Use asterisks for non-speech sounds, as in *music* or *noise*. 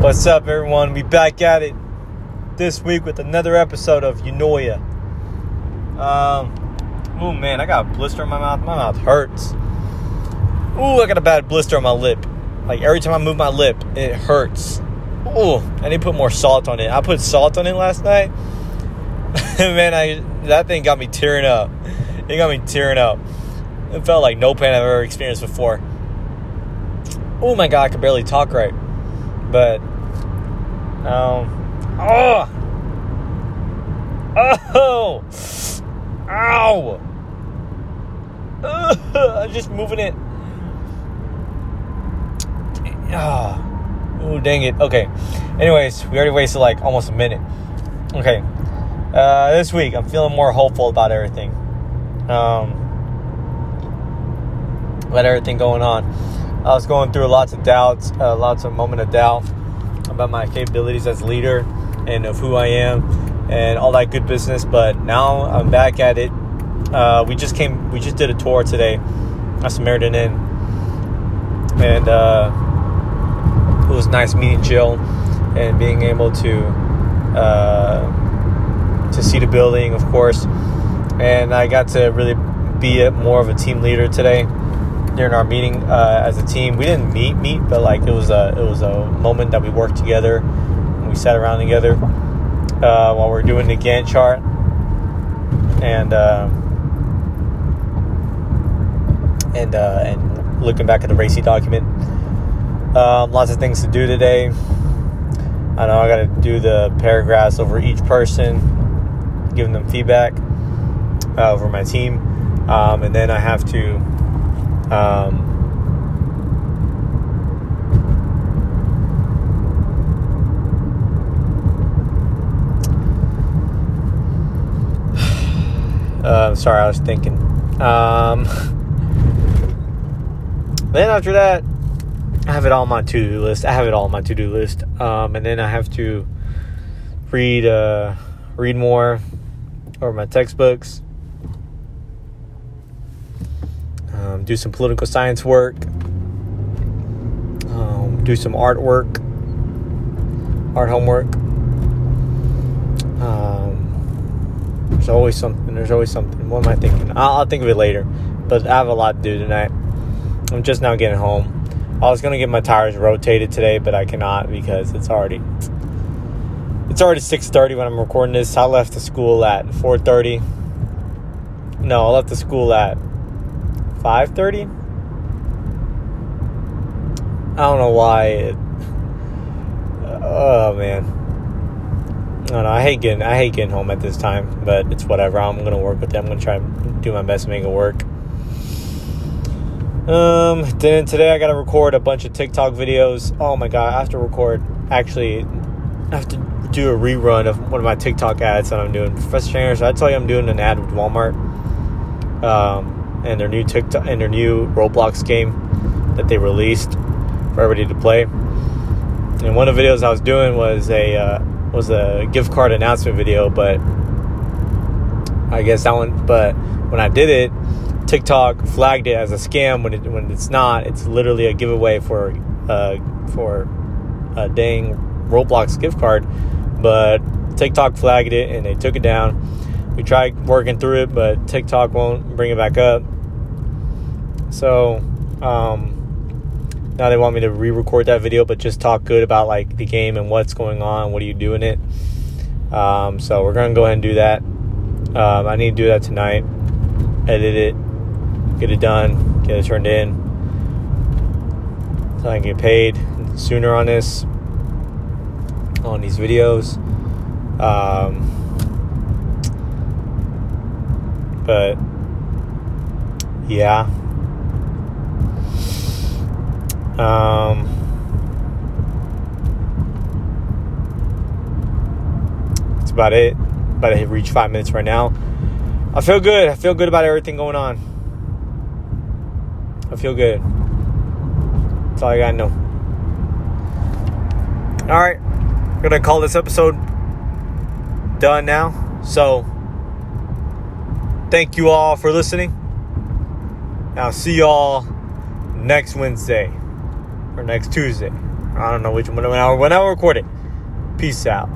What's up, everyone? We back at it this week with another episode of Unoya. Um, oh man, I got a blister in my mouth. My mouth hurts. Ooh, I got a bad blister on my lip. Like every time I move my lip, it hurts. Ooh, I need to put more salt on it. I put salt on it last night. *laughs* man, I that thing got me tearing up. It got me tearing up. It felt like no pain I've ever experienced before. Oh my god, I could barely talk right. But um oh Oh Ow I'm just moving it. Ah. Oh, dang it. Okay. Anyways, we already wasted like almost a minute. Okay. Uh, this week, I'm feeling more hopeful about everything. Um, about everything going on. I was going through lots of doubts, uh, lots of moment of doubt about my capabilities as a leader and of who I am and all that good business. But now I'm back at it. Uh, we just came, we just did a tour today at Samaritan Inn, and uh, it was nice meeting Jill and being able to uh, to see the building, of course. And I got to really be a, more of a team leader today during our meeting uh, as a team. We didn't meet meet, but like it was a it was a moment that we worked together and we sat around together uh, while we are doing the Gantt chart and uh, and uh, and looking back at the RACI document. Um, lots of things to do today. I know I got to do the paragraphs over each person, giving them feedback uh, over my team, um, and then I have to. Um, *sighs* uh, sorry, I was thinking. Um, *laughs* then after that, I have it all on my to do list. I have it all on my to do list, um, and then I have to read uh, read more or my textbooks, um, do some political science work, um, do some artwork, art homework. Um, there's always something. There's always something. What am I thinking? I'll, I'll think of it later. But I have a lot to do tonight. I'm just now getting home. I was gonna get my tires rotated today, but I cannot because it's already it's already 6:30 when I'm recording this. I left the school at 4:30. No, I left the school at 5:30. I don't know why. It, oh man, I don't know. I hate getting I hate getting home at this time, but it's whatever. I'm gonna work with it. I'm gonna try and do my best to make it work. Um, then today I gotta record a bunch of TikTok videos. Oh my god, I have to record. Actually, I have to do a rerun of one of my TikTok ads that I'm doing. Professor Chandler, so I tell you, I'm doing an ad with Walmart, um, and their new TikTok and their new Roblox game that they released for everybody to play. And one of the videos I was doing was a uh, was a gift card announcement video, but I guess that one. But when I did it, TikTok flagged it as a scam when it when it's not. It's literally a giveaway for uh, for a dang Roblox gift card, but TikTok flagged it and they took it down. We tried working through it, but TikTok won't bring it back up. So um, now they want me to re-record that video, but just talk good about like the game and what's going on. What are you doing it? Um, so we're gonna go ahead and do that. Um, I need to do that tonight. Edit it get it done, get it turned in, so I can get paid sooner on this, on these videos. Um, but yeah. Um, that's about it. About to reach five minutes right now. I feel good. I feel good about everything going on. I feel good. That's all I gotta know. All right, I'm gonna call this episode done now. So, thank you all for listening. I'll see y'all next Wednesday or next Tuesday. I don't know which one. When I, when I record it. Peace out.